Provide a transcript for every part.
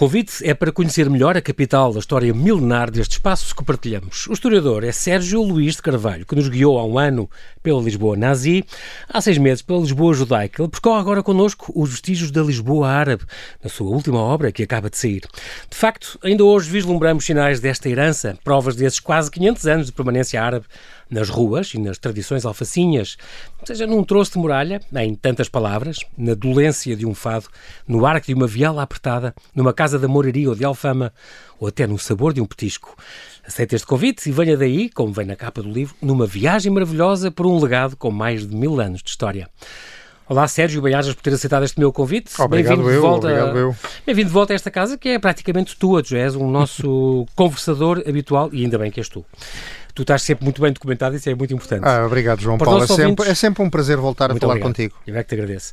convite é para conhecer melhor a capital, a história milenar deste espaço que partilhamos. O historiador é Sérgio Luís de Carvalho, que nos guiou há um ano pela Lisboa nazi, há seis meses pela Lisboa judaica. Ele percorre agora connosco os vestígios da Lisboa árabe, na sua última obra que acaba de sair. De facto, ainda hoje vislumbramos sinais desta herança, provas desses quase 500 anos de permanência árabe nas ruas e nas tradições alfacinhas, seja num troço de muralha, em tantas palavras, na dolência de um fado, no arco de uma viela apertada, numa casa da moraria ou de alfama, ou até no sabor de um petisco. Aceite este convite e venha daí, como vem na capa do livro, numa viagem maravilhosa por um legado com mais de mil anos de história. Olá, Sérgio Baiajas, por ter aceitado este meu convite. Obrigado, eu, volta, obrigado eu. Bem-vindo de volta a esta casa, que é praticamente tua, tu és o nosso conversador habitual, e ainda bem que és tu tu estás sempre muito bem documentado e isso é muito importante. Ah, obrigado, João Paulo. É sempre, é sempre, um prazer voltar muito a falar obrigado. contigo. Eu é que te agradeço.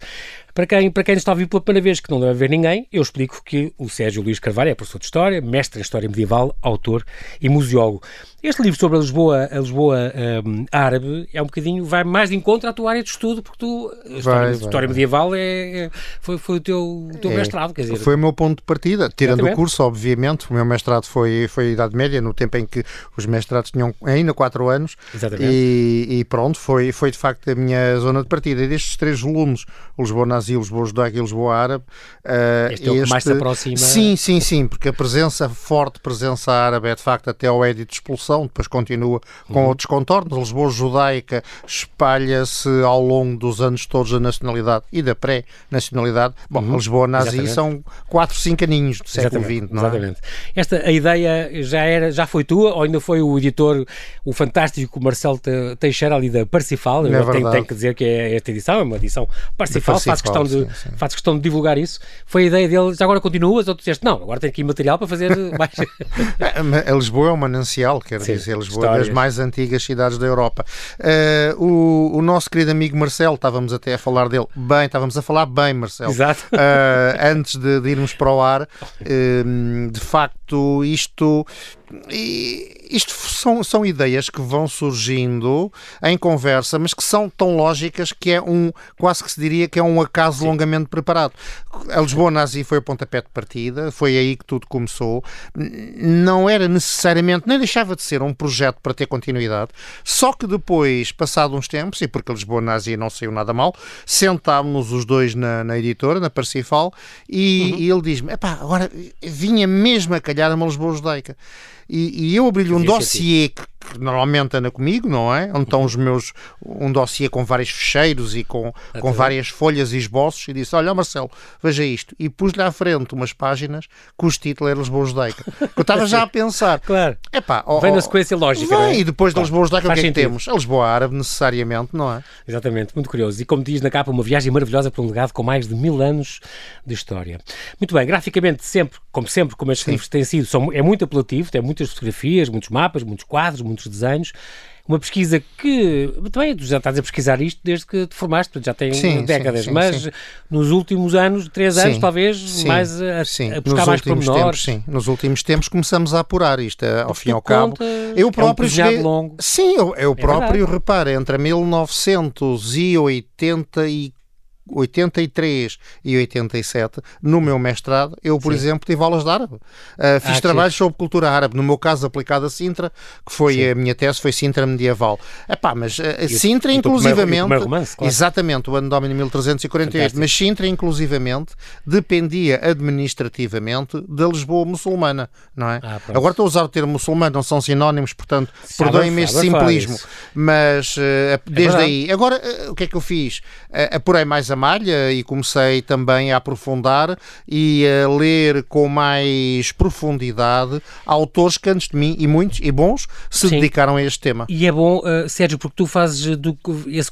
Para quem, para quem está a ouvir pela primeira vez que não deve ver ninguém, eu explico que o Sérgio Luís Carvalho é professor de História, mestre em História Medieval, autor e museólogo. Este livro sobre a Lisboa, a Lisboa um, árabe é um bocadinho, vai mais de encontro à tua área de estudo, porque tu, a história, vai, história medieval é, é, foi, foi o teu, o teu é, mestrado, quer dizer. Foi o meu ponto de partida, tirando o curso, obviamente, o meu mestrado foi, foi a Idade Média, no tempo em que os mestrados tinham ainda 4 anos. E, e pronto, foi, foi de facto a minha zona de partida. E destes três volumes, o Lisboa O Lisboa Judaica e Lisboa Árabe, uh, este é o que mais se aproxima. Sim, sim, sim, porque a presença, forte presença árabe é de facto até ao édito de expulsão, depois continua com uhum. outros contornos. A Lisboa Judaica espalha-se ao longo dos anos todos da nacionalidade e da pré-nacionalidade. Bom, uhum. Lisboa Nazi Exatamente. são quatro, cinco aninhos do século XX, não é? Exatamente. Esta, a ideia já, era, já foi tua ou ainda foi o editor, o fantástico Marcelo Teixeira ali da Parsifal? É tenho, tenho, que dizer que é esta edição, é uma edição Parsifal, faz questão, de, sim, sim. faz questão de divulgar isso. Foi a ideia dele, já agora continuas ou tu disseste, não, agora tem aqui material para fazer mais... a Lisboa é um manancial, quer sim, dizer, Lisboa histórias. é das mais antigas cidades da Europa. Uh, o, o nosso querido amigo Marcelo, estávamos até a falar dele, bem, estávamos a falar bem, Marcelo. Exato. Uh, antes de, de, irmos para o ar, uh, de facto, isto e isto são, são ideias que vão surgindo em conversa, mas que são tão lógicas que é um, quase que se diria que é um acaso Sim. longamente preparado. A Lisboa Nazi foi o pontapé de partida, foi aí que tudo começou. Não era necessariamente, nem deixava de ser um projeto para ter continuidade, só que depois, passado uns tempos, e porque a Lisboa Nazi não saiu nada mal, sentámos os dois na, na editora, na Parsifal, e, uhum. e ele diz-me: agora vinha mesmo a calhar uma Lisboa judaica. E, e eu abri-lhe um dossiê que que normalmente anda comigo, não é? Onde estão os meus. um dossiê com vários fecheiros e com, com várias folhas e esboços, e disse: Olha, Marcelo, veja isto. E pus-lhe à frente umas páginas cujo título era Lisboa Judaica. Eu estava já a pensar. Claro. Epá, oh, Vem na sequência lógica. Vem, é? E depois claro. da Lisboa Judaica, o que é que temos? A Lisboa Árabe, necessariamente, não é? Exatamente, muito curioso. E como diz na capa, uma viagem maravilhosa para um legado com mais de mil anos de história. Muito bem, graficamente, sempre, como sempre, como estes Sim. livros têm sido, são, é muito apelativo, tem muitas fotografias, muitos mapas, muitos quadros, muitos desenhos uma pesquisa que também tu já estás a pesquisar isto desde que te formaste, já tem sim, décadas, sim, sim, mas nos últimos anos, três anos talvez, mais a, a buscar nos mais pormenores. Tempos, sim, nos últimos tempos começamos a apurar isto, eh, ao fim e ao cabo. Eu próprio é um cheguei, longo. Sim, eu, eu é próprio, reparo, entre 1980 e 83 e 87, no meu mestrado, eu, por Sim. exemplo, tive aulas de árabe. Uh, fiz ah, trabalhos sim. sobre cultura árabe, no meu caso aplicado a Sintra, que foi sim. a minha tese, foi Sintra medieval. Epá, mas uh, Sintra, e inclusivamente. O romance, claro. Exatamente, o ano de 1348, Fantástico. mas Sintra, inclusivamente, dependia administrativamente da Lisboa muçulmana, não é? Ah, Agora estou a usar o termo muçulmano, não são sinónimos, portanto, perdoem-me este simplismo, mas uh, desde é aí. Agora, o que é que eu fiz? apurei mais a malha e comecei também a aprofundar e a ler com mais profundidade autores que antes de mim, e muitos e bons, se Sim. dedicaram a este tema. E é bom, uh, Sérgio, porque tu fazes do, esse,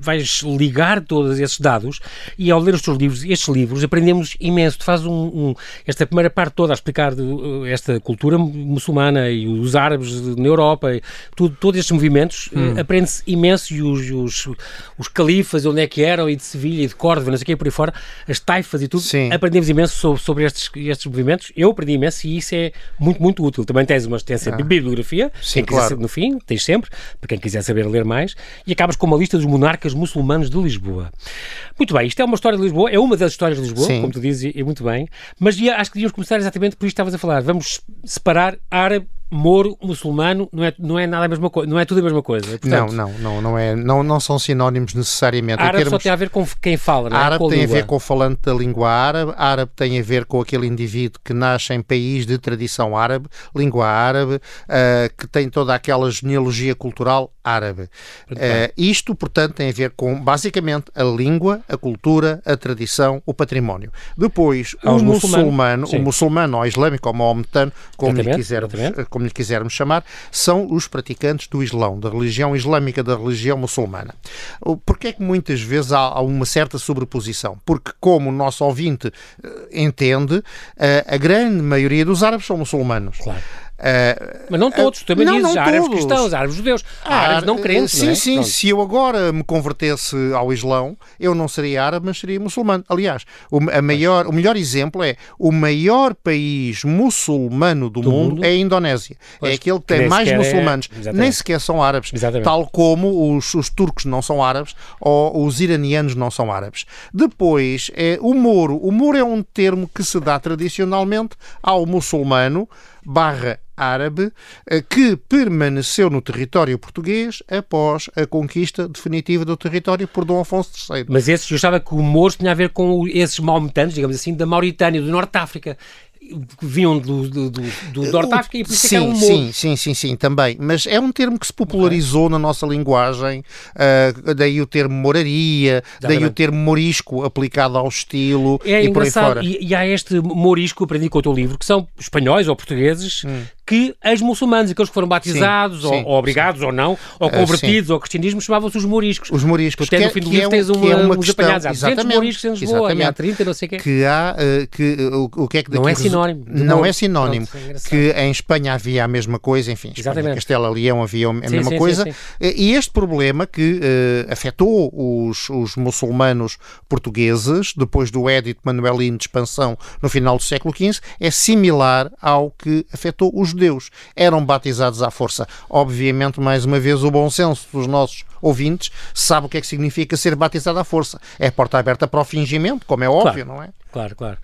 vais ligar todos esses dados e ao ler os teus livros, estes livros, aprendemos imenso. Tu fazes um, um, esta primeira parte toda a explicar de, uh, esta cultura muçulmana e os árabes na Europa, e tudo, todos estes movimentos, hum. aprende-se imenso e os, os, os califas, onde é que eram e de Sevilha Sevilha e de Córdoba, não sei o que, por aí fora, as taifas e tudo, Sim. aprendemos imenso sobre, sobre estes, estes movimentos. Eu aprendi imenso e isso é muito, muito útil. Também tens uma extensa ah. bibliografia, Sim, claro. no fim, tens sempre, para quem quiser saber ler mais, e acabas com uma lista dos monarcas muçulmanos de Lisboa. Muito bem, isto é uma história de Lisboa, é uma das histórias de Lisboa, Sim. como tu dizes, e muito bem, mas acho que devíamos começar exatamente por isto que estavas a falar. Vamos separar árabe Moro, muçulmano, não é, não é nada a mesma coisa, não é tudo a mesma coisa. Portanto, não, não, não, não, é, não, não são sinónimos necessariamente. Árabe termos... só tem a ver com quem fala, não é? Árabe tem a, a ver com o falante da língua árabe, árabe tem a ver com aquele indivíduo que nasce em país de tradição árabe, língua árabe, uh, que tem toda aquela genealogia cultural árabe. Uh, isto, portanto, tem a ver com, basicamente, a língua, a cultura, a tradição, o património. Depois, o muçulmano, o muçulmano ou islâmico ou maometano, como lhe quisermos como lhe quisermos chamar, são os praticantes do Islão, da religião islâmica, da religião muçulmana. Porquê é que muitas vezes há uma certa sobreposição? Porque, como o nosso ouvinte eh, entende, eh, a grande maioria dos árabes são muçulmanos. Claro. Uh, mas não todos, também não, dizes não árabes todos. cristãos, árabes judeus, ah, árabes não crentes. Sim, não é? sim, Pronto. se eu agora me convertesse ao Islão, eu não seria árabe, mas seria muçulmano. Aliás, o, a maior, o melhor exemplo é o maior país muçulmano do, do mundo, mundo, é a Indonésia. É pois, é aquele que tem mais é- muçulmanos, é... nem sequer são árabes, Exatamente. tal como os, os, turcos não são árabes ou os iranianos não são árabes. Depois, é o Moro. O Moro é um termo que se dá tradicionalmente ao muçulmano barra árabe eh, que permaneceu no território português após a conquista definitiva do território por Dom Afonso III. Mas esse, eu achava que o Moro tinha a ver com esses maometanos, digamos assim, da Mauritânia, do Norte de África vinham do, do, do, do Norte África e por isso sim, é que um sim, sim, sim, sim, também. Mas é um termo que se popularizou okay. na nossa linguagem, uh, daí o termo moraria, Exatamente. daí o termo morisco aplicado ao estilo é e por aí fora. E, e há este morisco, aprendi com o teu livro, que são espanhóis ou portugueses hum que ex-muçulmanos, aqueles que foram batizados, sim, ou, sim, ou, obrigados sim. ou não, ou ah, convertidos uh, ao cristianismo, chamavam-se os moriscos. Os moriscos. até no fim do livro é, tens uma, é uma uns questão, apanhados. Há 200 moriscos em Lisboa, há 30, não sei o quê. Que há, uh, que, uh, o, que é que Não é sinónimo. Não é sinónimo. Pronto, é que em Espanha havia a mesma coisa, enfim, Espanha, Castela Leão havia a mesma coisa. E este problema que afetou os, os muçulmanos portugueses, depois do Édito Manuelino de expansão no final do século XV, é similar ao que afetou os judeus. Eram batizados à força. Obviamente, mais uma vez, o bom senso dos nossos ouvintes sabe o que é que significa ser batizado à força. É porta aberta para o fingimento, como é óbvio, claro. não é? Claro, claro.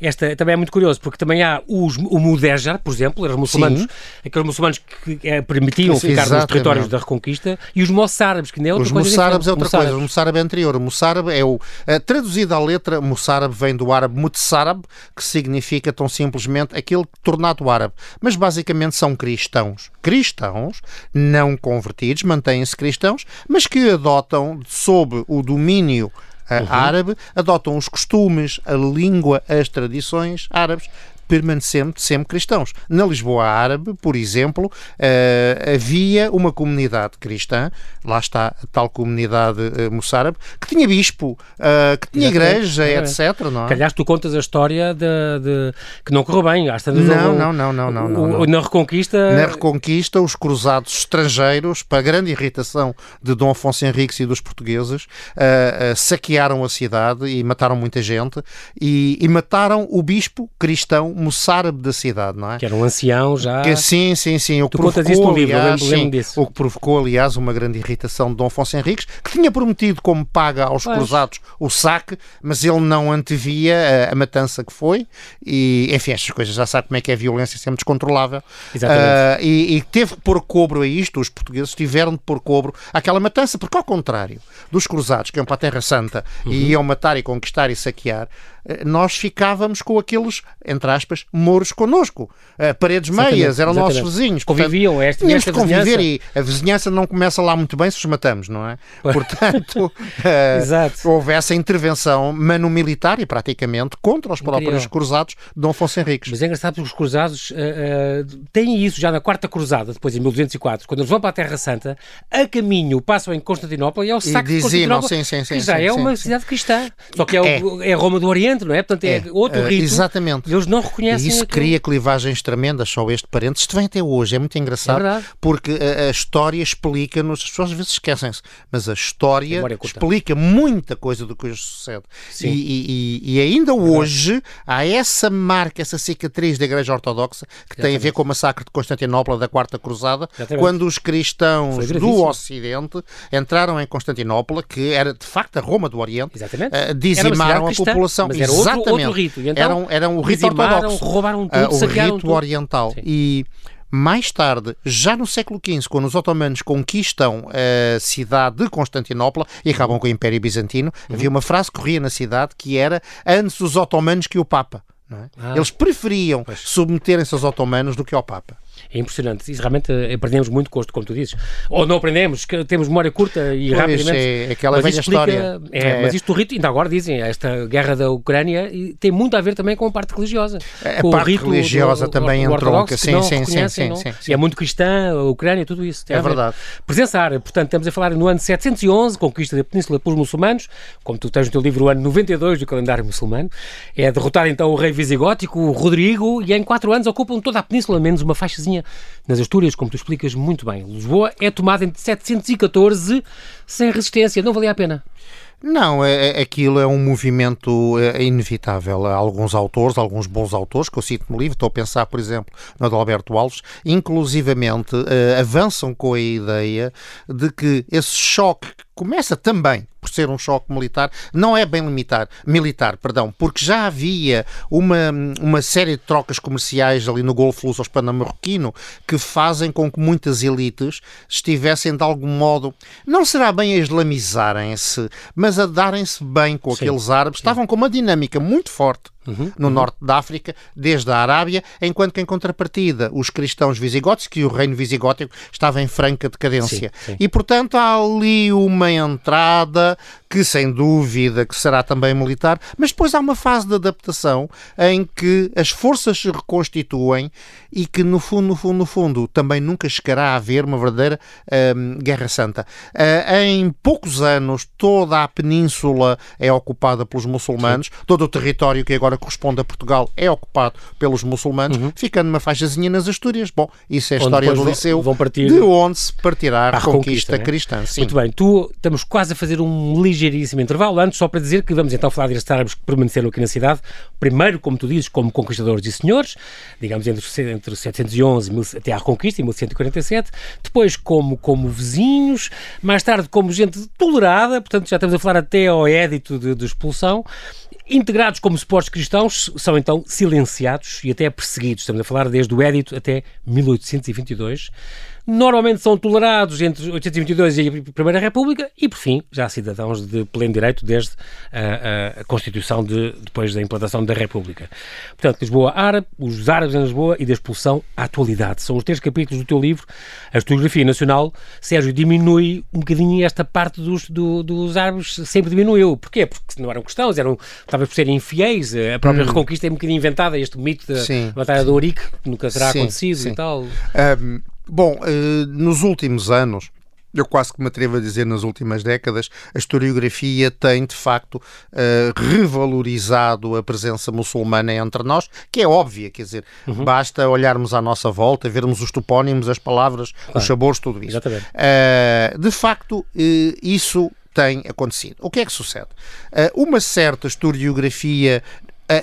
Esta também é muito curioso, porque também há os, o Mudejar, por exemplo, eram muçulmanos, Sim. aqueles muçulmanos que é, permitiam Sim, ficar exatamente. nos territórios da Reconquista, e os moçárabes, que nem é outra os coisa. Os moçárabes é outra coisa, o moçárabe é anterior. O moçárabe é o. Uh, traduzido à letra, moçárabe vem do árabe mutsárab, que significa tão simplesmente aquele tornado árabe. Mas basicamente são cristãos. Cristãos, não convertidos, mantêm-se cristãos, mas que adotam sob o domínio uhum. árabe, adotam os costumes, a língua, as tradições árabes permanecendo sempre cristãos. Na Lisboa Árabe, por exemplo, uh, havia uma comunidade cristã, lá está a tal comunidade uh, moçárabe, que tinha bispo, uh, que tinha igreja, é. etc. Não é? Calhar tu contas a história de, de... que não correu bem. Às não, não, não, não, não, não, não. Na Reconquista... Na Reconquista, os cruzados estrangeiros, para grande irritação de Dom Afonso Henriques e dos portugueses, saquearam a cidade e mataram muita gente e, e mataram o bispo cristão moçárabe da cidade, não é? Que era um ancião já. Que, sim, sim, sim. O tu contas isso no livro, aliás, lembro, lembro disso. O que provocou, aliás, uma grande irritação de Dom Afonso Henriques, que tinha prometido como paga aos pois. cruzados o saque, mas ele não antevia a, a, matança que foi. E, enfim, estas coisas já sabe como é que é a violência sempre descontrolável. Exatamente. Uh, e, e, teve que pôr cobro a isto, os portugueses tiveram de pôr cobro àquela matança, porque ao contrário dos cruzados que iam para a Terra Santa uhum. e iam matar e conquistar e saquear, eh, nós ficávamos com aqueles, entre aspas, moros connosco. Uh, paredes meias, eram exatamente. nossos vizinhos. Conviviam, esta, tínhamos de conviver vizinhança. e a vizinhança não começa lá muito bem se os matamos, não é? Portanto, uh, houve essa intervenção mano-militar e praticamente contra os próprios cruzados de Dom Afonso Henriques. Mas é engraçado porque os cruzados uh, têm isso já na Quarta Cruzada, depois em 1204, quando eles vão para a Terra Santa, a caminho passam em Constantinopla e é o saco de Constantinopla, sim, sim, sim, que já sim, é uma cidade cristã. Só que é, é. é Roma do Oriente Oriente, não é? Portanto, é, é outro rito. Exatamente. Eles não reconhecem. E isso aquilo. cria clivagens tremendas, só este parênteses. Isto vem até hoje, é muito engraçado, é porque a, a história explica-nos, as pessoas às vezes esquecem-se, mas a história explica muita coisa do que hoje sucede. E, e, e, ainda hoje há essa marca, essa cicatriz da Igreja Ortodoxa que Exatamente. tem a ver com o massacre de Constantinopla da Quarta Cruzada, Exatamente. quando os cristãos do Ocidente entraram em Constantinopla, que era de facto a Roma do Oriente, uh, dizimaram a população. Mas era outro. Outro rito. Então, eram, eram o rito ortodoxo. roubaram tudo, uh, o rito tudo. oriental. Sim. E mais tarde, já no século XV, quando os otomanos conquistam a cidade de Constantinopla e acabam com o Império Bizantino, uhum. havia uma frase que corria na cidade que era antes os otomanos que o Papa. É? Ah, Eles preferiam submeterem-se aos otomanos do que ao Papa. É impressionante. Isso realmente eh, aprendemos muito com como tu dizes. Ou não aprendemos, que temos memória curta e pois, rapidamente. É aquela mas velha explica, história. É, é, Mas isto do rito, ainda agora dizem, esta guerra da Ucrânia tem muito a ver também com a parte religiosa. A parte religiosa do, também do entrou. Sim, sim, sim, sim, sim, sim, É muito cristã, a Ucrânia, tudo isso. é verdade. Presença árabe, portanto, estamos a falar no ano 711, conquista da Península pelos muçulmanos, como tu tens no teu livro, o ano 92 do calendário muçulmano. É derrotar então o rei visigótico, Rodrigo, e em quatro anos ocupam toda a península, menos uma faixazinha nas Astúrias, como tu explicas muito bem. Lisboa é tomada em 714 sem resistência, não valia a pena. Não, é, é, aquilo é um movimento é, inevitável. Há alguns autores, alguns bons autores, que eu cito no livro, estou a pensar, por exemplo, no Adalberto Alves, inclusivamente uh, avançam com a ideia de que esse choque começa também por ser um choque militar, não é bem limitar, militar, perdão, porque já havia uma, uma série de trocas comerciais ali no Golfo Luso Hispano-Marroquino que fazem com que muitas elites estivessem de algum modo, não será bem a islamizarem-se, mas a darem-se bem com Sim. aqueles árabes, estavam com uma dinâmica muito forte Uhum, no uhum. norte da África, desde a Arábia, enquanto que em contrapartida os cristãos visigóticos, que o reino visigótico estava em franca decadência. Sim, sim. E portanto há ali uma entrada que sem dúvida que será também militar, mas depois há uma fase de adaptação em que as forças se reconstituem e que no fundo, no fundo, no fundo, também nunca chegará a haver uma verdadeira hum, guerra santa. Uh, em poucos anos toda a península é ocupada pelos muçulmanos, Sim. todo o território que agora corresponde a Portugal é ocupado pelos muçulmanos, uhum. ficando uma faixazinha nas Astúrias. Bom, isso é a história do Liceu, vão partir de onde se partirá a reconquista, reconquista né? cristã. Sim. Muito bem, tu estamos quase a fazer um ligeiríssimo intervalo. Antes, só para dizer que vamos então falar destes árabes que permaneceram aqui na cidade. Primeiro, como tu dizes, como conquistadores e senhores, digamos entre, entre 711 até à Reconquista, em 1147. Depois, como, como vizinhos. Mais tarde, como gente tolerada, portanto, já estamos a falar até ao édito de, de expulsão integrados como suportes cristãos, são então silenciados e até perseguidos. Estamos a falar desde o Édito até 1822 normalmente são tolerados entre 1822 e a Primeira República e, por fim, já cidadãos de pleno direito desde a, a, a Constituição de, depois da implantação da República. Portanto, Lisboa árabe, os árabes em Lisboa e da expulsão à atualidade. São os três capítulos do teu livro. A historiografia nacional, Sérgio, diminui um bocadinho esta parte dos, do, dos árabes, sempre diminuiu. Porquê? Porque não eram cristãos, eram, talvez por serem infiéis. A própria hum. Reconquista é um bocadinho inventada, este mito da sim, Batalha sim. do Ourique, que nunca terá sim, acontecido sim. e tal. Um, Bom, eh, nos últimos anos, eu quase que me atrevo a dizer nas últimas décadas, a historiografia tem de facto eh, revalorizado a presença muçulmana entre nós, que é óbvia, quer dizer, uhum. basta olharmos à nossa volta, vermos os topónimos, as palavras, claro. os sabores, tudo isso. Uh, de facto, uh, isso tem acontecido. O que é que sucede? Uma certa historiografia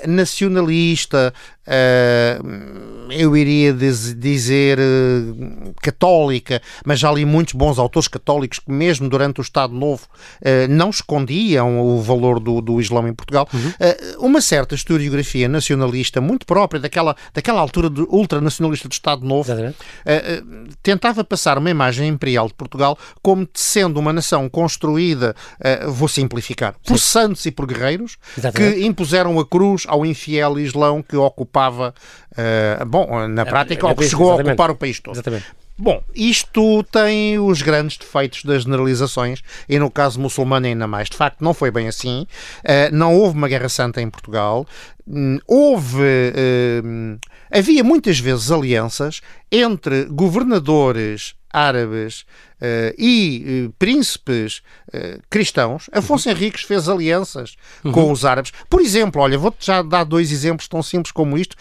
nacionalista, Uh, eu iria dizer uh, católica, mas já li muitos bons autores católicos que, mesmo durante o Estado Novo, uh, não escondiam o valor do, do Islão em Portugal. Uhum. uma certa historiografia nacionalista, muito própria daquela, daquela altura de ultranacionalista do Estado Novo, tentava passar uma imagem imperial de Portugal como sendo uma nação construída, vou simplificar, por Sim. santos e por guerreiros Exatamente. que impuseram a cruz ao infiel Islão que ocupava uh, bom, na prática, é, é, chegou exatamente. a ocupar o país todo. Exatamente. Bom, isto tem os grandes defeitos das generalizações e no caso muçulmano ainda mais. De facto, não foi bem assim. Uh, não houve uma guerra santa em Portugal. Uh, houve. Uh, havia muitas vezes alianças entre governadores árabes uh, e uh, príncipes uh, cristãos, Afonso uhum. Henriques fez alianças uhum. com os árabes. Por exemplo, olha, vou-te já dar dois exemplos tão simples como isto.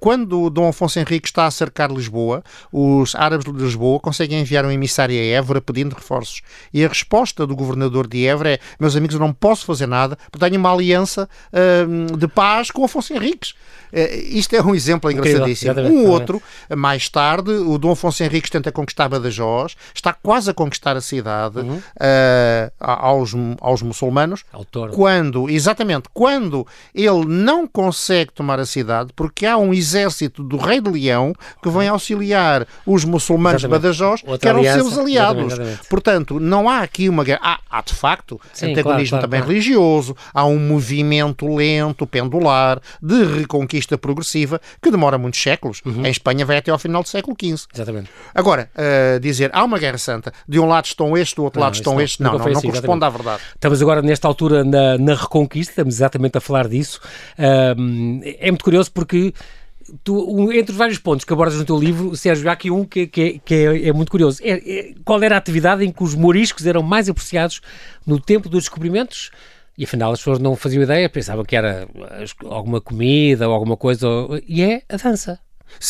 quando Dom Afonso Henriques está a cercar Lisboa, os árabes de Lisboa conseguem enviar um emissário a Évora pedindo reforços. E a resposta do governador de Évora é: meus amigos, eu não posso fazer nada porque tenho uma aliança de paz com Afonso Henriques. isto é um exemplo engraçadíssimo. Um outro, mais tarde, o Dom Afonso Henriques tenta conquistar Badajoz, está quase a conquistar a cidade uhum. uh, aos, aos muçulmanos. Autor. Quando, exatamente, quando ele não consegue tomar a cidade, porque há um exército do rei de Leão que vem auxiliar os muçulmanos exatamente. de Badajoz, Outra que eram aliança. seus aliados. Exatamente, exatamente. Portanto, não há aqui uma guerra. Há, há de facto Sim, antagonismo claro, também claro. religioso, há um movimento lento, pendular, de reconquista progressiva, que demora muitos séculos. Uhum. Em Espanha vai até ao final do século XV. Exatamente. Agora, uh, dizer há uma guerra santa, de um lado estão estes, do outro não, lado estão não, estes, não, não, não, assim, corresponde exatamente. à verdade. Estamos agora, nesta altura, na, na Reconquista, estamos exatamente a falar disso. Uh, é muito curioso porque. Tu, entre os vários pontos que abordas no teu livro, Sérgio, há aqui um que, que, é, que é, é, muito curioso. É, é, qual era a atividade em que os moriscos eram mais apreciados no tempo dos descobrimentos? E afinal as pessoas não faziam ideia, pensavam que era alguma comida ou alguma coisa, e é a dança.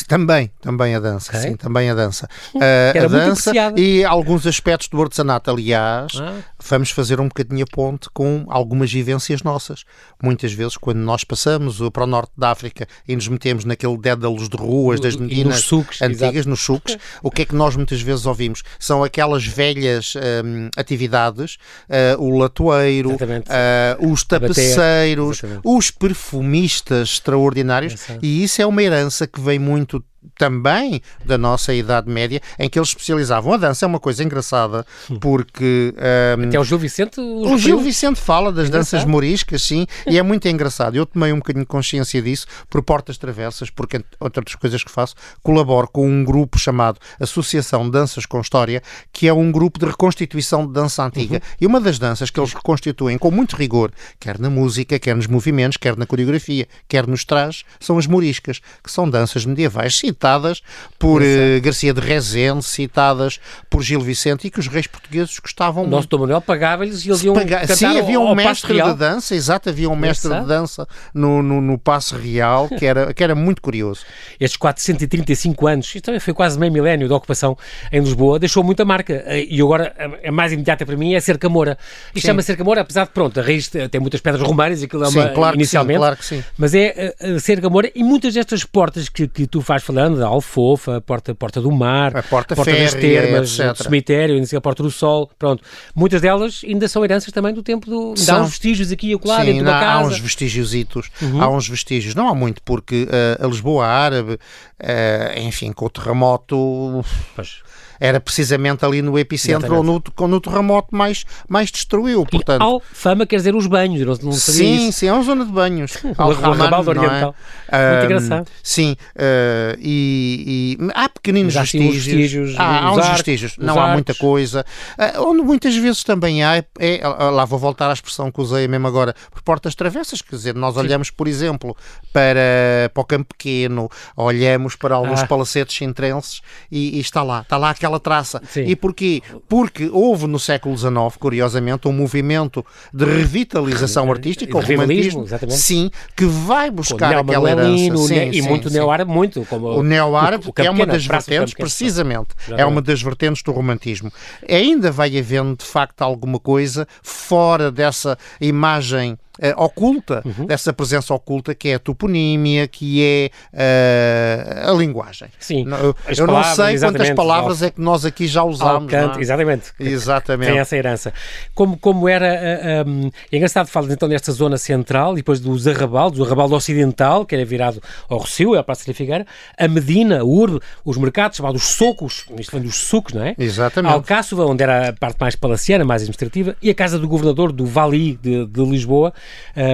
Também, também a dança, okay. sim, também a dança. Uh, a dança e alguns aspectos do artesanato. Aliás, ah. Vamos fazer um bocadinho a ponte com algumas vivências nossas. Muitas vezes, quando nós passamos para o norte da África e nos metemos naquele dédalos de ruas das meninas sucos, antigas, exato. nos sucos, o que é que nós muitas vezes ouvimos? São aquelas velhas um, atividades, uh, o latoeiro, uh, os tapeceiros, os perfumistas extraordinários, e isso é uma herança que vem muito também da nossa Idade Média, em que eles especializavam. A dança é uma coisa engraçada, porque... Um, Até o Gil Vicente... O Gil Vicente fala das danças moriscas, sim, e é muito engraçado. Eu tomei um bocadinho de consciência disso por portas travessas, porque, entre outras coisas que faço, colaboro com um grupo chamado Associação Danças com História, que é um grupo de reconstituição de dança antiga. Uhum. E uma das danças que eles reconstituem com muito rigor, quer na música, quer nos movimentos, quer na coreografia, quer nos trajes, são as moriscas, que são danças medievais, sim, citadas por uh, Garcia de Rezende, citadas por Gil Vicente e que os reis portugueses gostavam Nosso Dom Manuel pagava-lhes e eles iam Paga... cantar Sim, havia um mestre de dança, exato, havia um mestre de dança no, no, no Passo Real que era, que era muito curioso. Estes 435 anos, isto também foi quase meio milénio de ocupação em Lisboa, deixou muita marca eh, e agora a mais imediata para mim é Cerca Moura. E chama Cerca Moura, apesar de, pronto, a raiz tem muitas pedras romanas, aquilo é uma, sim, claro inicialmente, sim, claro que sim. mas é a Cerca Moura e muitas destas portas que, que tu faz falando, da Alfofa, a porta, porta do Mar, a porta, porta férrea, das Termas, o cemitério, a porta do Sol, pronto. Muitas delas ainda são heranças também do tempo do... São. Há uns vestígios aqui e acolá, dentro da casa. há uns vestígiositos, uhum. há uns vestígios, não há muito, porque uh, a Lisboa árabe, uh, enfim, com o terremoto... Pois era precisamente ali no epicentro ou no, no terremoto mais, mais destruiu. Portanto, e Alfama quer dizer os banhos, não, não Sim, isso. sim, é uma zona de banhos. o Arrabal do Oriental. É? Muito engraçado. Sim, uh, e, e, há pequeninos vestígios. vestígios. Há, há uns arcos, vestígios, não há muita coisa. Uh, onde muitas vezes também há, é, lá vou voltar à expressão que usei mesmo agora, por portas travessas, quer dizer, nós olhamos, por exemplo, para, para o Campo Pequeno, olhamos para alguns ah. palacetes sintrenses e, e está lá, está lá aquela aquela traça. Sim. E porquê? Porque houve no século XIX, curiosamente, um movimento de revitalização artística, o romantismo, exatamente. sim, que vai buscar aquela herança. Sim, e sim, muito neo-árabe, muito. Como o neo-árabe é uma das vertentes, precisamente, é uma das vertentes do romantismo. Ainda vai havendo, de facto, alguma coisa fora dessa imagem uh, oculta, uhum. dessa presença oculta que é a toponímia, que é uh, a linguagem. Sim. Eu, eu não sei quantas palavras é que nós aqui já usámos. Alcante, é? Exatamente. Exatamente. Tem essa herança. Como, como era. Um, é engraçado falar então nesta zona central, depois dos arrabaldos, o arrabaldo ocidental, que era virado ao Rocio, à Praça de Figueira, a Medina, a Urbe, os mercados chamados Socos, isto vem dos sucos, não é? Exatamente. Alcáçova, onde era a parte mais palaciana, mais administrativa, e a casa do governador do Vali de, de Lisboa,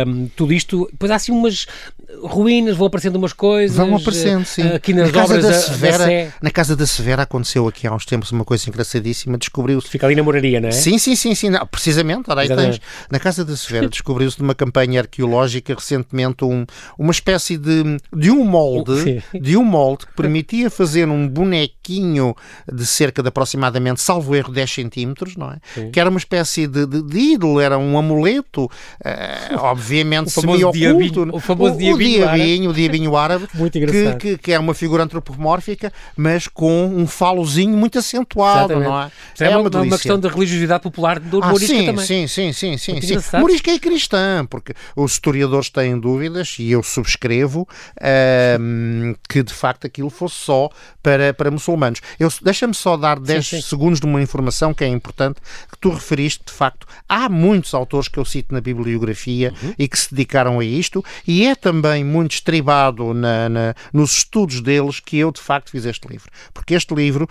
um, tudo isto, depois há assim umas ruínas, vão aparecendo umas coisas. Vão aparecendo, sim. Aqui nas na casa obras da Severa, da Sé. Na casa da Severa, aconteceu aqui há uns tempos uma coisa engraçadíssima. Descobriu-se Fica ali na moraria, não é? Sim, sim, sim, sim. Não, precisamente, ora aí Exatamente. tens. Na Casa da Severa descobriu-se de uma campanha arqueológica recentemente um, uma espécie de, de um molde, Sim. de um molde que permitia fazer um bonequinho de cerca de aproximadamente, salvo erro, 10 centímetros, não é? Sim. Que era uma espécie de, de, de ídolo, era um amuleto, eh, obviamente O famoso diabinho- o famoso o, diabinho o diabinho, o diabinho árabe, que, que, que é uma figura antropomórfica, mas com um falozinho muito acentuado, Exatamente. não é? Isto é, uma, uma delícia. questão da religiosidade popular do Ah, humorística sim, também. sim, sim, sim, sim, sim. Humorística é cristã, porque os historiadores têm dúvidas, e eu subscrevo, ahm, que de facto aquilo fosse só para, para muçulmanos. Eu- Deixa-me só dar 10 sim. segundos de uma informação que é importante, que tu referiste, de facto, há muitos autores que eu cito na bibliografia Uhum. e que se dedicaram a isto, e é também muito estribado na, na- nos estudos deles que eu, de facto, fiz este livro. Porque este livro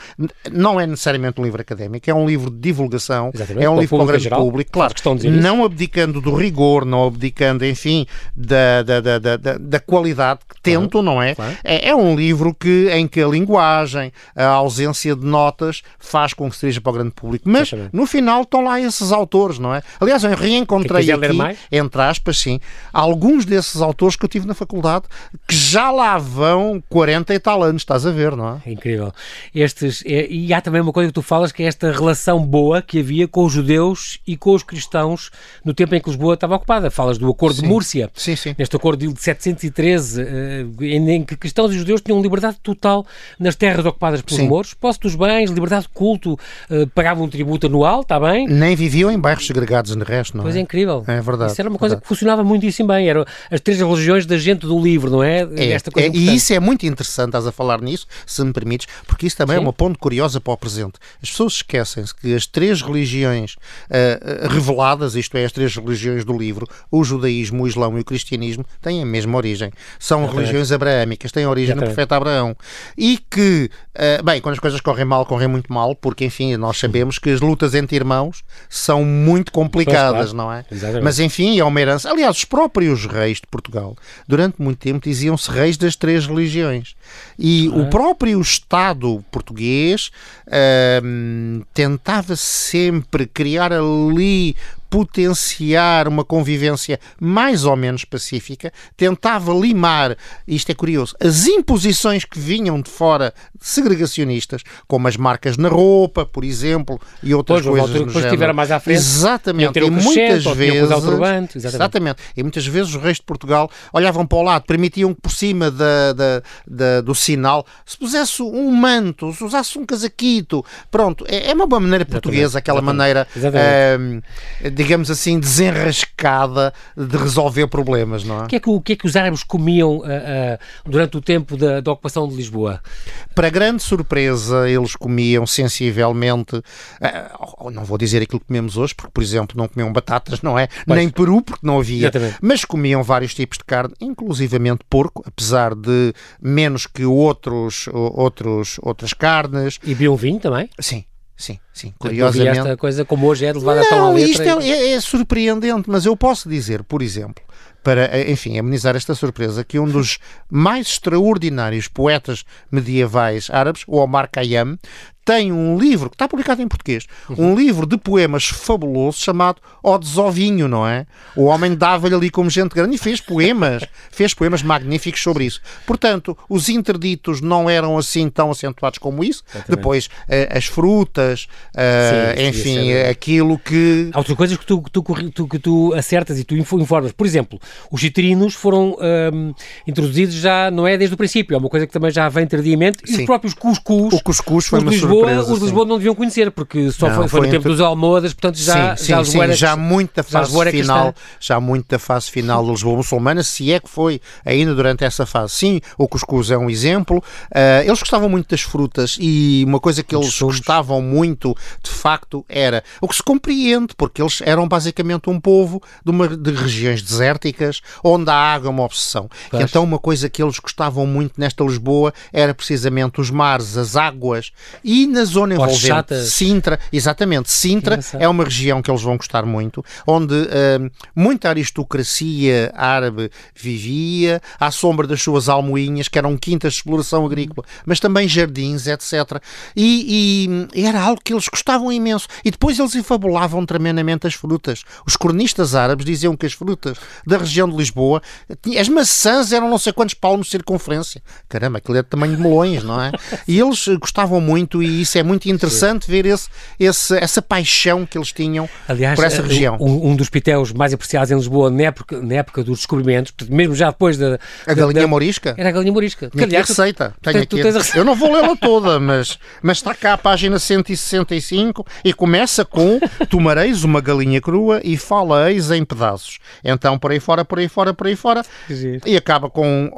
não é necessariamente um livro académico, é um livro de divulgação, Exatamente, é um para livro para o grande geral. público, claro, dizer isso. não abdicando do rigor, não abdicando, enfim, da, da, da, da, da- da qualidade que tento, não é? claro. é? É um livro que, em que a linguagem, a ausência de notas faz com que seja para o grande público. Mas, Exatamente. no final, estão lá esses autores, não é? Aliás, eu reencontrei aqui? Entre aspas, sim, alguns desses autores que eu tive na faculdade que já lá vão 40 e tal anos, estás a ver, não é? É incrível. Estes, é- e há também uma coisa que tu falas que é esta relação boa que havia com os judeus e com os cristãos no tempo em que Lisboa estava ocupada. Falas do Acordo de Sim. Múrcia. Sim, sim. Neste acordo de 713, eh, em que cristãos e judeus tinham liberdade total nas terras ocupadas pelos mouros, posse dos bens, liberdade de culto, eh, pagavam um tributo anual, está bem? Nem viviam em bairros segregados no resto, não Pois é é? incrível. É verdade, Isso era uma coisa que funcionava muitíssimo bem. Eram as três religiões da gente do livro, não é? É, é, e isso é muito interessante, estás a falar nisso, se me permites, porque isso também Sim. é uma ponto curiosa para o presente. As pessoas esquecem-se que as três religiões ah, reveladas, isto é, as três religiões do livro, o judaísmo, o islão e o cristianismo, têm a mesma origem. São Exatamente. religiões abraâmicas, têm origem no profeta Abraão. E que, ah, bem, quando as coisas correm mal, correm muito mal, porque, enfim, nós sabemos que as lutas entre irmãos são muito complicadas, claro. não é? Exatamente. Mas enfim, é uma herança. Aliás, os próprios reis de Portugal, durante muito tempo, diziam-se reis das três religiões. E o próprio Estado português ahm, tentava sempre criar ali potenciar uma convivência mais ou menos pacífica, tentava limar, isto é curioso, as imposições que vinham de fora segregacionistas, como as marcas na roupa, por exemplo, e outras Pois, coisas depois estiveram mais à frente, Exatamente. E muitas vezes, turbante, exatamente. exatamente. E muitas vezes os reis de Portugal olhavam para o lado, permitiam que por cima da, da- da- do sinal se pusesse um manto, se usasse um casaquito. Pronto, é, é uma boa maneira portuguesa, aquela exatamente, maneira, exatamente. ahm, digamos assim, desenrascada de resolver problemas, não é? O que, é que, o que é que os árabes comiam ah, ah, durante o tempo da, da ocupação de Lisboa? Para grande surpresa, eles comiam sensivelmente, ah, não vou dizer aquilo que comemos hoje, porque, por exemplo, não comiam batatas, não é? Pois. Nem peru, porque não havia. Exatamente. Mas comiam vários tipos de carne, inclusivamente porco, apesar de menos que outros, outros, outras carnes. E bebiam vinho também? Sim, sim, sim. Curiosamente. esta coisa como hoje é levada tão à Não, letra. isto é, é- é surpreendente, mas eu posso dizer, por exemplo, para, enfim, amenizar esta surpresa, que um dos mais extraordinários poetas medievais árabes, o Omar Khayyam, tem um livro, que está publicado em português, Uhum. um livro de poemas fabuloso chamado Odes ao Vinho, não é? O homem dava-lhe ali como gente grande e fez poemas, fez poemas magníficos sobre isso. Portanto, os interditos não eram assim tão acentuados como isso. Depois, eh, as frutas, eh, Sim, enfim, ser- aquilo que Há outras coisas que tu, que tu, que tu acertas e tu info- informas. Por exemplo, os citrinos foram ahm, introduzidos já, não é desde o princípio, é uma coisa que também já vem tardiamente. E os Sim. próprios cuscus, O cuscuz foi os uma Lisboa, surpresa, os de sim. Lisboa não deviam conhecer, porque só Não, foi, foi, no tempo entre- dos Almohadas, portanto já, sim, já sim, sim, já muito da já fase era final, já muito da fase final da Lisboa muçulmana, se é que foi ainda durante essa fase. Sim, o cuscuz é um exemplo. Ah, eles gostavam muito das frutas e uma coisa que eles gostavam muito, de facto, era o que se compreende, porque eles eram basicamente um povo de, uma, de regiões desérticas onde a água é uma obsessão. Então, uma coisa que eles gostavam muito nesta Lisboa era precisamente os mares, as águas e E na zona envolvente, chatas. Sintra, exatamente, Sintra é uma região que eles vão gostar muito, onde hum, muita aristocracia árabe vivia, à sombra das suas almoinhas, que eram quintas de exploração agrícola, mas também jardins, etc. E, e era algo que eles gostavam imenso. E depois eles enfabulavam tremendamente as frutas. Os cronistas árabes diziam que as frutas da região de Lisboa, as maçãs eram não sei quantos palmos de circunferência. Caramba, aquilo é de tamanho de melões, não é? E eles gostavam muito e isso é muito interessante ver esse, esse, essa paixão que eles tinham Aliás, por essa eh, região. Um, um dos pitéus mais apreciados em Lisboa na época, na época dos descobrimentos, mesmo já depois da. A galinha da- morisca? Era a galinha morisca. Tinha aliás, tu- receita. Tenho portanto, tu aqui. tens a receita. Eu não vou lê-la toda, mas, mas está cá a página 165 e começa com tomareis uma galinha crua e fala-eis em pedaços. Então, por aí fora, por aí fora, por aí fora. E acaba com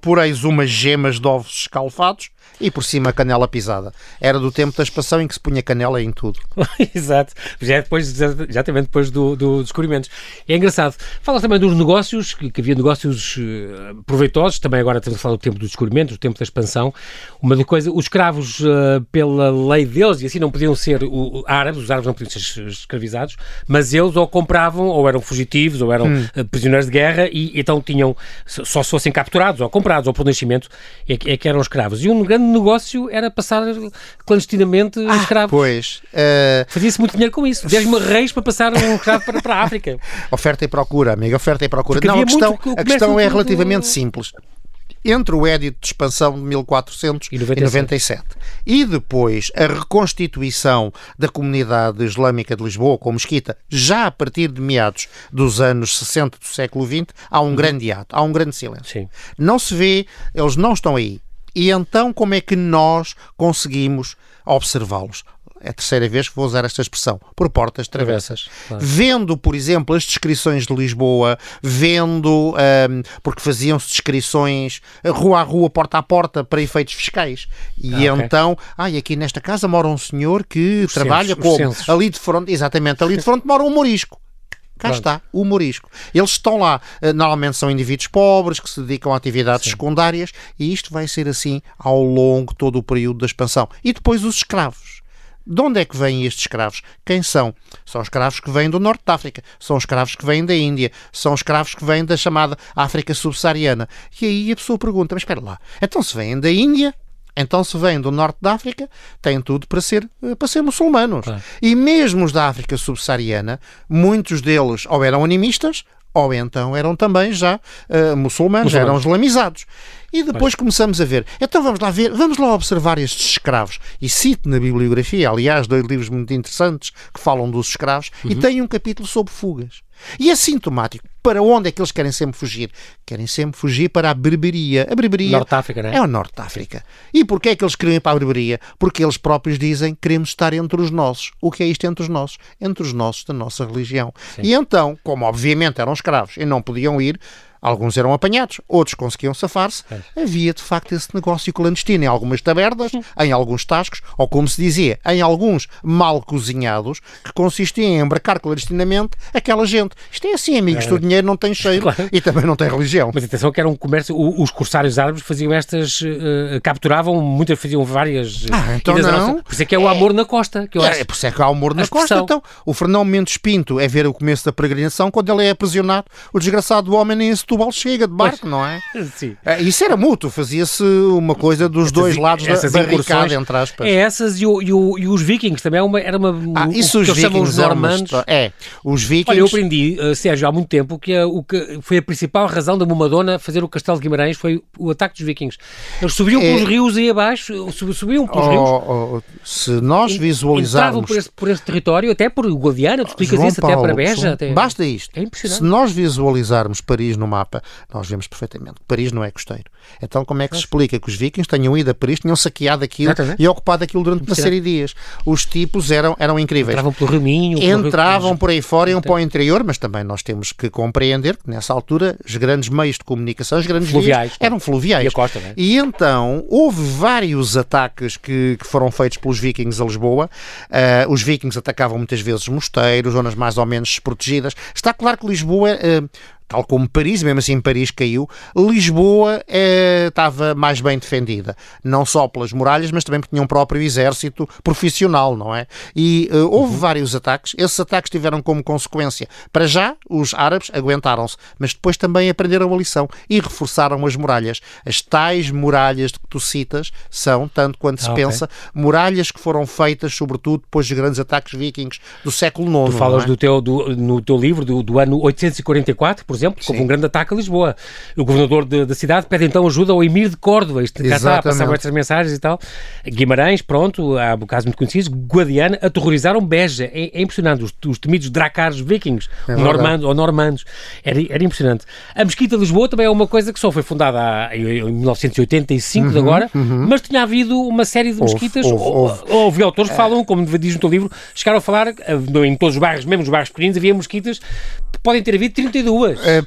poreis umas gemas de ovos escalfados e por cima canela pisada. Era do tempo da expansão em que se punha canela em tudo. Exato. Já é depois, exatamente depois do, do descobrimento. É engraçado. Fala também dos negócios, que, que havia negócios eh, proveitosos, também agora estamos a falar do tempo do descobrimento, do tempo da expansão. Uma coisa, os escravos, eh, pela lei deles, e assim não podiam ser o, árabes, os árabes não podiam ser escravizados, mas eles ou compravam, ou eram fugitivos, ou eram eh, prisioneiros de guerra, e então tinham, só se fossem capturados, ou comprados, ou por nascimento, é, que- é que eram escravos. E um grande negócio era passar clandestinamente escravos. Pois, eh, Fazia-se muito dinheiro com isso. 10 reis para passar um escravo para, para a África. Oferta e procura, amigo, oferta e procura. Porque não, a questão, a questão é relativamente do- simples. Entre o Édito de Expansão de 1497 e depois a reconstituição da comunidade islâmica de Lisboa com Mesquita, já a partir de meados dos anos 60 do século XX, há um grande ato, há um grande silêncio. Sim. Não se vê, eles não estão aí. E então como é que nós conseguimos observá-los? É a terceira vez que vou usar esta expressão, por portas travessas. Claro. Vendo, por exemplo, as descrições de Lisboa, vendo, ahm, porque faziam-se descrições eh, rua a rua, porta a porta, para efeitos fiscais. E Ah, então, ai, aqui nesta casa mora um senhor que Os trabalha censos, os como? censos. Ali de frente, exatamente, ali de frente mora um morisco. Cá Pronto. está, o morisco. Eles estão lá, eh, normalmente são indivíduos pobres que se dedicam a atividades secundárias e isto vai ser assim ao longo de todo o período da expansão. E depois os escravos. De onde é que vêm estes escravos? Quem são? São escravos que vêm do norte da África, são escravos que vêm da Índia, são escravos que vêm da chamada África subsaariana. E aí a pessoa pergunta: mas espera lá, então se vêm da Índia, então se vêm do norte da África, têm tudo para ser, eh, para ser muçulmanos. Claro. E mesmo os da África subsaariana, muitos deles ou eram animistas ou então eram também já eh, muçulmanos, eram islamizados. E depois começamos a ver. Então vamos lá ver, vamos lá observar estes escravos. E cito na bibliografia, aliás, dois livros muito interessantes que falam dos escravos e tem um capítulo sobre fugas. E é sintomático. Para onde é que eles querem sempre fugir? Querem sempre fugir para a Berberia. A Berberia Norte de África, não é? é o Norte da África. E porquê é que eles queriam ir para a Berberia? Porque eles próprios dizem queremos estar entre os nossos. O que é isto entre os nossos? Entre os nossos da nossa religião. E então, como obviamente eram escravos e não podiam ir, alguns eram apanhados, outros conseguiam safar-se, havia de facto esse negócio clandestino em algumas tabernas, em alguns tascos, ou como se dizia, em alguns mal cozinhados, que consistia em embarcar clandestinamente aquela gente. Isto é assim, amigos, o dinheiro não tem cheiro Claro. e também não tem religião. Mas atenção que era um comércio, o- os corsários árabes faziam estas, eh, capturavam, muitas faziam várias. eh, Ah, então não. nossa- Por isso é que é o amor na costa, que eu É, acho. por isso é que há humor na A costa. Então, o Fernão Mendes Pinto é ver o começo da peregrinação quando ele é aprisionado. O desgraçado do homem nem Setúbal chega de barco, não é? Sim. É, Isso era mútuo, fazia-se uma coisa dos dois lados da essas barricada, entre aspas. É essas e, o- e o- e os vikings também é uma, era uma. Ah, isso os vikings normandos. É, os vikings... Olha, eu aprendi, eh, Sérgio, há muito tempo que, a- o que foi a principal razão da Mumadona fazer o Castelo de Guimarães foi o ataque dos vikings. Eles subiam É. pelos rios aí abaixo, sub- subiam pelos rios, Oh, oh, se nós entravam visualizarmos... por esse, por esse território, até por Guadiana, tu explicas João isso, até Paulo, para Beja. Até... Basta isto. É impressionante. Se nós visualizarmos Paris no mapa, nós vemos perfeitamente. Paris não é costeiro. Então, como é que se explica que os vikings tenham ido a Paris, tinham saqueado aquilo e ocupado aquilo durante uma série de dias? Os tipos eram, eram incríveis. Entravam pelo Rio Minho. pelo Rio- Entravam por aí fora, iam para o interior, mas também nós temos que compreender que nessa altura os grandes meios de comunicação, os grandes Fluviais, vias, eram fluviais. E a costa, não é? E então houve vários ataques que, que foram feitos pelos vikings a Lisboa. Ah, os vikings atacavam muitas vezes mosteiros, zonas mais ou menos desprotegidas. Está claro que Lisboa. ah, tal como Paris, mesmo assim Paris caiu, Lisboa é, estava mais bem defendida, não só pelas muralhas, mas também porque tinha um próprio exército profissional, não é? E uh, houve uhum. vários ataques, esses ataques tiveram como consequência, para já, os árabes aguentaram-se, mas depois também aprenderam a lição e reforçaram as muralhas. As tais muralhas que tu citas são, tanto quanto se ah, pensa, okay. muralhas que foram feitas, sobretudo, depois dos grandes ataques vikings do século IX. Tu falas é? do teu, do, no teu livro do, do ano 844, por exemplo, como um grande ataque a Lisboa. O governador de, da cidade pede então ajuda ao emir de Córdoba, este cá está, passavam estas mensagens e tal. Guimarães, pronto, há casos muito conhecidos, Guadiana, aterrorizaram Beja. É, é impressionante, os, os, temidos dracares vikings, é normandos, ou normandos. Era, era impressionante. A Mesquita de Lisboa também é uma coisa que só foi fundada em 1985 uhum, de agora, uhum. mas tinha havido uma série de mesquitas, houve, houve, houve autores que falam, como diz no teu livro, chegaram a falar eh, em todos os bairros, mesmo os bairros pequeninos, havia mesquitas, podem ter havido 32. É,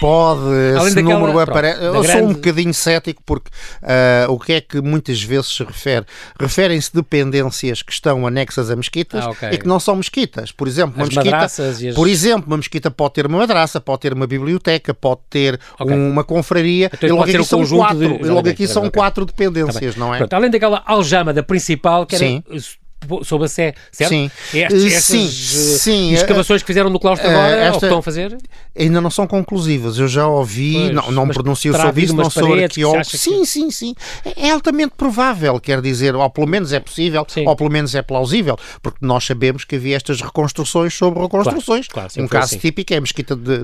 Pode, Além esse número aparece. Eu grande... sou um bocadinho cético porque uh, o que é que muitas vezes se refere? Referem-se dependências que estão anexas a mesquitas ah, okay. e que não são mesquitas. Por exemplo, uma as mesquita, as... por exemplo, uma mesquita pode ter uma madraça, pode ter uma biblioteca, pode ter okay. uma confraria. Então, e logo aqui, um são quatro, de... logo aqui são okay. quatro dependências, não é? Pronto, além daquela aljama da principal, que era Sim sob a Sé, certo? Sim. Estes, estas sim, eh, sim. escavações que fizeram no claustro agora, esta, ou que estão a fazer? Ainda não são conclusivas. Eu já ouvi, pois, não, não me pronuncio sobre isso, não sou arqueólogo. Sim, que... sim, sim. É, é altamente provável, quer dizer, ou pelo menos é possível, sim. ou pelo menos é plausível, porque nós sabemos que havia estas reconstruções sobre reconstruções. Claro, claro, um caso assim. típico é a mesquita de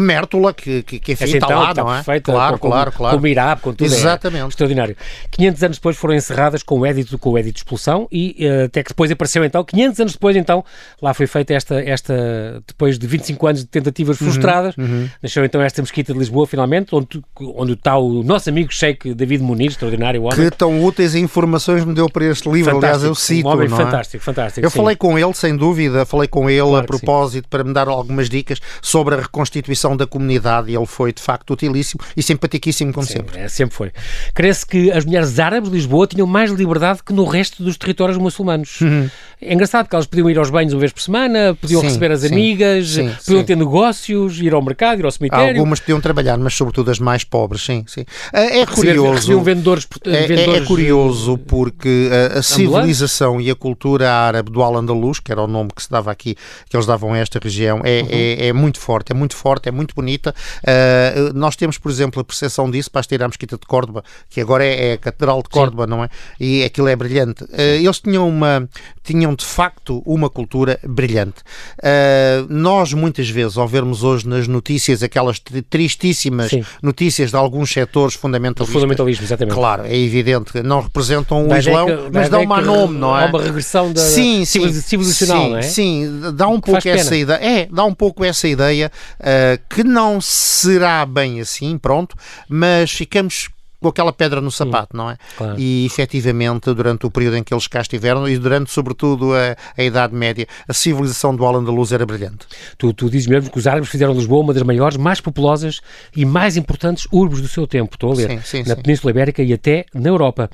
Mértola, de que, que, que enfim, está então, lá, está não é? Perfeita, claro, com, claro, claro. Com o Mirab, com tudo. É Exatamente. É extraordinário. 500 anos depois foram encerradas com o édito, com o édito de expulsão e até que depois apareceu então, 500 anos depois, então, lá foi feita esta, esta depois de 25 anos de tentativas uhum, frustradas, uhum, uhum. nasceu então esta mesquita de Lisboa, finalmente, onde, onde está o nosso amigo Sheikh David Munir, extraordinário homem. Que tão úteis informações me deu para este livro, fantástico, aliás, eu cito. Um homem fantástico, é? fantástico. Eu sim. falei com ele, sem dúvida, falei com ele claro a propósito para me dar algumas dicas sobre a reconstituição da comunidade e ele foi, de facto, utilíssimo e simpaticíssimo, como sim, sempre. É, sempre foi. Cresce que as mulheres árabes de Lisboa tinham mais liberdade que no resto dos territórios muçulmanos. Uhum. É engraçado que elas podiam ir aos banhos uma vez por semana, podiam sim, receber as sim, amigas, sim, podiam ter negócios, ir ao mercado, ir ao cemitério. Algumas podiam trabalhar, mas sobretudo as mais pobres, sim. sim. É, é curioso. vendedores, é, vendedores, é, curioso porque a, a civilização e a cultura árabe do Al-Andalus, que era o nome que se dava aqui, que eles davam a esta região, é, uhum. é, é, muito forte, é muito forte, é muito bonita. Uh, nós temos, por exemplo, a percepção disso para a Mesquita de Córdoba, que agora é, é a Catedral de Córdoba, não é? E aquilo é brilhante. Uh, eles tinham uma, tinham de facto uma cultura brilhante. Uh, nós, muitas vezes, ao vermos hoje nas notícias aquelas tristíssimas Sim. notícias de alguns setores fundamentalistas. O fundamentalismo, exatamente. Claro, é evidente, não representam o Islão, que, mas dão má nome, não é? Há uma regressão da, sim, sim, civilizacional, sim, não é? Sim, dá um pouco essa pena. ideia. É, dá um pouco essa ideia uh, que não será bem assim, pronto, mas ficamos com aquela pedra no sapato, não é? Claro. E efetivamente, durante o período em que eles cá estiveram e durante, sobretudo, a, a Idade Média, a civilização do Al-Andalus era brilhante. Tu, tu dizes mesmo que os árabes fizeram Lisboa uma das maiores, mais populosas e mais importantes urbes do seu tempo, estou a ler, sim, sim, na sim. Península Ibérica e até na Europa.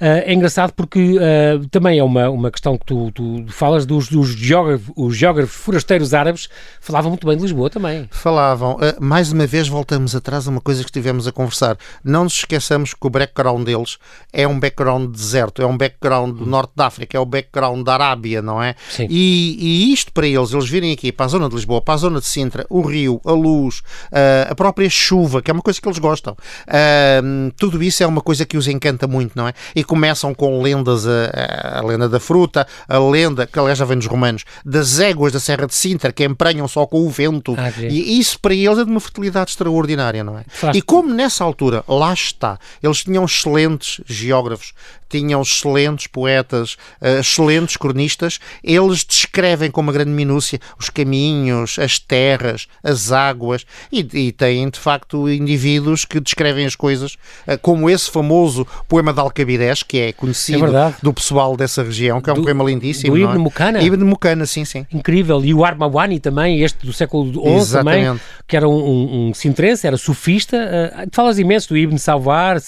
Uh, é engraçado porque uh, também é uma, uma questão que tu, tu falas dos, dos geógrafos, os geógrafos forasteiros árabes falavam muito bem de Lisboa também. Falavam. Uh, mais uma vez voltamos atrás a uma coisa que estivemos a conversar. Não nos esqueçamos pensamos que o background deles é um background deserto, é um background do norte da África, é o background da Arábia, não é? Sim. E, e isto para eles, eles virem aqui para a zona de Lisboa, para a zona de Sintra, o rio, a luz, uh, a própria chuva, que é uma coisa que eles gostam, uh, tudo isso é uma coisa que os encanta muito, não é? E começam com lendas, a, a lenda da fruta, a lenda, que aliás já vem dos romanos, das éguas da Serra de Sintra, que emprenham só com o vento, ah, e isso para eles é de uma fertilidade extraordinária, não é? Faz... E como nessa altura, lá está, eles tinham excelentes geógrafos, tinham excelentes poetas, uh, excelentes cronistas, eles descrevem com uma grande minúcia os caminhos, as terras, as águas e, e têm de facto indivíduos que descrevem as coisas, uh, como esse famoso poema de Alcabidez, que é conhecido é do pessoal dessa região, que é um do, poema lindíssimo. Do Ibn é? Mucana? Ibn Mucana, sim, sim. Incrível. E o Armawani também, este do século XI também, que era um, um, um sintrense, era sufista. Uh, falas imenso do Ibn Salvar,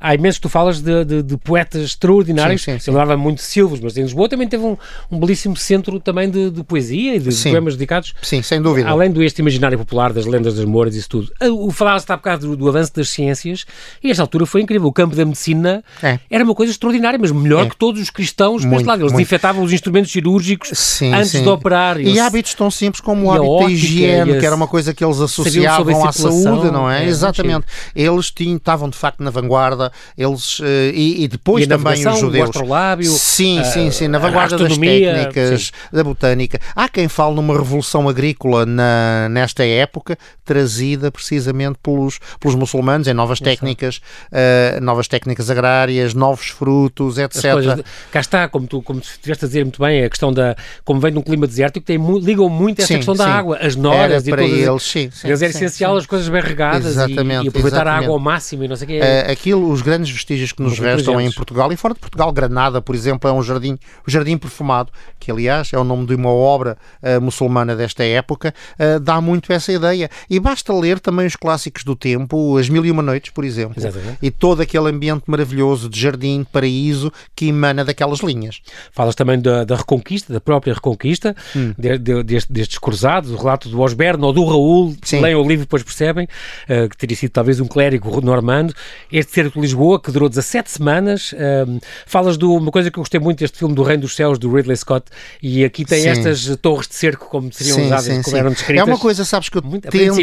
há imenso que tu falas de, de, de poetas artistas extraordinários. Sim, sim, sim. Ele muito Silvos, mas em Lisboa também teve um, um belíssimo centro também de, de poesia e de, de Sim. poemas dedicados. Sim, sem dúvida. Além do este imaginário popular das lendas das Mouras e isso tudo. Ah, O falava-se há bocado do, do avanço das ciências e esta altura foi incrível. O campo da medicina É. era uma coisa extraordinária, mas melhor É. que todos os cristãos Muito, deste lado. Eles muito. desinfetavam os instrumentos cirúrgicos antes de operar. E Eles- hábitos tão simples como E o hábito da higiene, e que era uma coisa que eles associavam à saúde, não é? é, Exatamente. Eles tinham, estavam de facto na vanguarda, eles eh, e, e depois E também os o judeus. astrolábio, sim, ah, sim, sim, na a vanguarda das técnicas, da botânica. Há quem fale numa revolução agrícola na, nesta época, trazida precisamente pelos, pelos muçulmanos, em novas técnicas, eh, novas técnicas agrárias, novos frutos, etc. coisas cá está, como tu como estiveste a dizer muito bem, a questão da. Como vem de um clima desértico, tem, ligam muito a esta Sim, questão da sim. água, as Era noras e para todas. eles, sim. sim, Eles era sim, essencial sim. as coisas bem regadas e- e, aproveitar a exatamente. água ao máximo e não sei o quê. Eh, aquilo, os grandes vestígios que nos restam em inteligentes. Portugal e fora de Portugal, Granada, por exemplo, é um jardim, o Jardim Perfumado, que aliás é o nome de uma obra eh, muçulmana desta época, eh, dá muito essa ideia. E basta ler também os clássicos do tempo, As Mil e Uma Noites, por exemplo, Exatamente. e todo aquele ambiente maravilhoso de jardim, de paraíso, que emana daquelas linhas. Falas também da, da Reconquista, da própria Reconquista, Hum. de- de- deste- destes cruzados, o relato do Osberno ou do Raul, Sim. leiam o livro e depois percebem, eh, que teria sido talvez um clérigo normando. Este cerco de Lisboa, que durou 17 semanas. Eh, falas de uma coisa que eu gostei muito deste filme do Reino dos Céus, do Ridley Scott, e aqui tem Sim. estas torres de cerco, como seriam Sim, usadas, sim, como eram descritas. É uma coisa, sabes, que eu Muito- tento,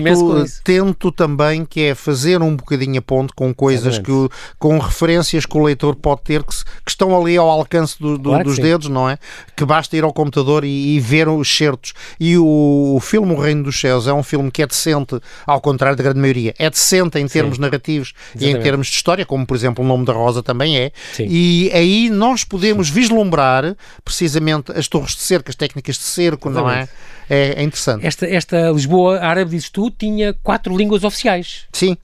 tento também, que é fazer um bocadinho a ponte com coisas que o- com referências que o leitor pode ter que, que estão ali ao alcance do- do- Claro dos dedos, não é? Que basta ir ao computador e, e ver os certos. E o, o filme O Reino dos Céus é um filme que é decente, ao contrário da grande maioria, é decente em termos narrativos e em Exatamente. termos de história, como por exemplo o nome da Rosa também é. Sim. E aí nós podemos vislumbrar precisamente as torres de cerco, as técnicas de cerco, não é? Exatamente. É, é interessante. Esta, esta Lisboa árabe, dizes tu, tinha quatro línguas oficiais. Sim.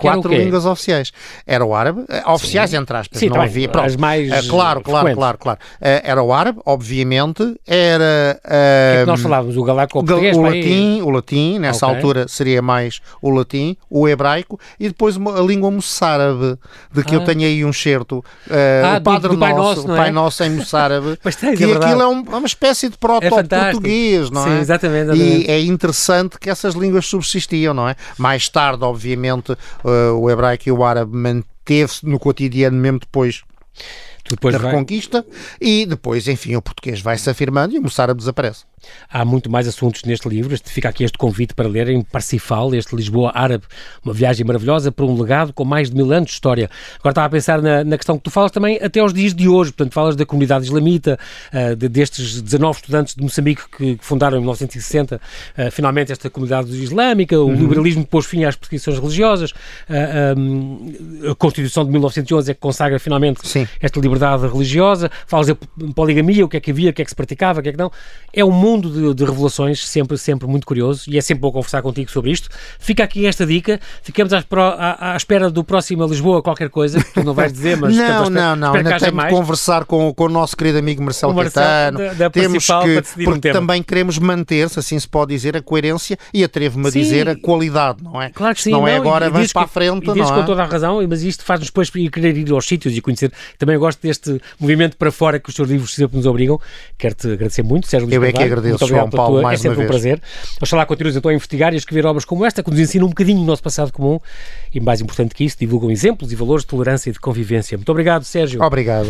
Quatro línguas oficiais. Era o árabe, eh, oficiais entre aspas, Sim, não bem, havia. pronto. as mais, Eh, claro, claro, claro, claro. Eh, Era o árabe, obviamente, era que é que nós falávamos? O galaco o, latim, o latim, nessa Ok. altura seria mais o latim, o hebraico e depois a língua moçárabe, de que eu Ah. tenho aí um certo. eh, Ah, o do- Padre do Pai Nosso, Nosso, o não Pai é? Nosso em moçárabe, que é aquilo é, um- é uma espécie de É proto-português, não Sim, é? exatamente, E exatamente. é interessante que essas línguas subsistiam, não é? Mais tarde, obviamente, eh, o hebraico e o árabe manteve-se no cotidiano mesmo depois depois da vai- Reconquista e depois, enfim, o português vai se afirmando e o moçárabe desaparece. Há muito mais assuntos neste livro. Este- Fica aqui este convite para lerem Parsifal, este Lisboa árabe, uma viagem maravilhosa para um legado com mais de mil anos de história. Agora estava a pensar na, na questão que tu falas também até aos dias de hoje, portanto, falas da comunidade islamita, ah, de- destes 19 estudantes de Moçambique que, que fundaram em 1960 ah, finalmente esta comunidade islâmica, o liberalismo pôs fim às perseguições religiosas, ah, ah, a Constituição de 1911 é que consagra finalmente Sim. esta liberdade religiosa, falas da poligamia, o que é que havia, o que é que se praticava, o que é que não. É um mundo de, de revelações sempre, sempre muito curioso e é sempre bom conversar contigo sobre isto. Fica aqui esta dica, ficamos pro- à, à espera do próximo a Lisboa, qualquer coisa, que tu não vais dizer, mas à não, espera- não, não. Ainda temos de conversar com, com o nosso querido amigo Marcelo Marcelo, Caetano. da- da temos que, um porque tema. também queremos manter, se assim se pode dizer, a coerência e atrevo-me a dizer a qualidade, não é? Claro que sim. Não, é agora, e vamos para a frente, e não com é? toda a razão, mas isto faz-nos depois querer ir aos sítios e conhecer. Também eu gosto deste movimento para fora que os teus livros sempre nos obrigam. Quero-te agradecer muito, Sérgio Luís Eu é que Carvalho. Agradeço, Muito obrigado João pela Paulo, tua- mais É sempre uma um vez. prazer. Oxalá continues então a investigar e a escrever obras como esta, que nos ensinam um bocadinho o nosso passado comum e, mais importante que isso, divulgam exemplos e valores de tolerância e de convivência. Muito obrigado, Sérgio. Obrigado.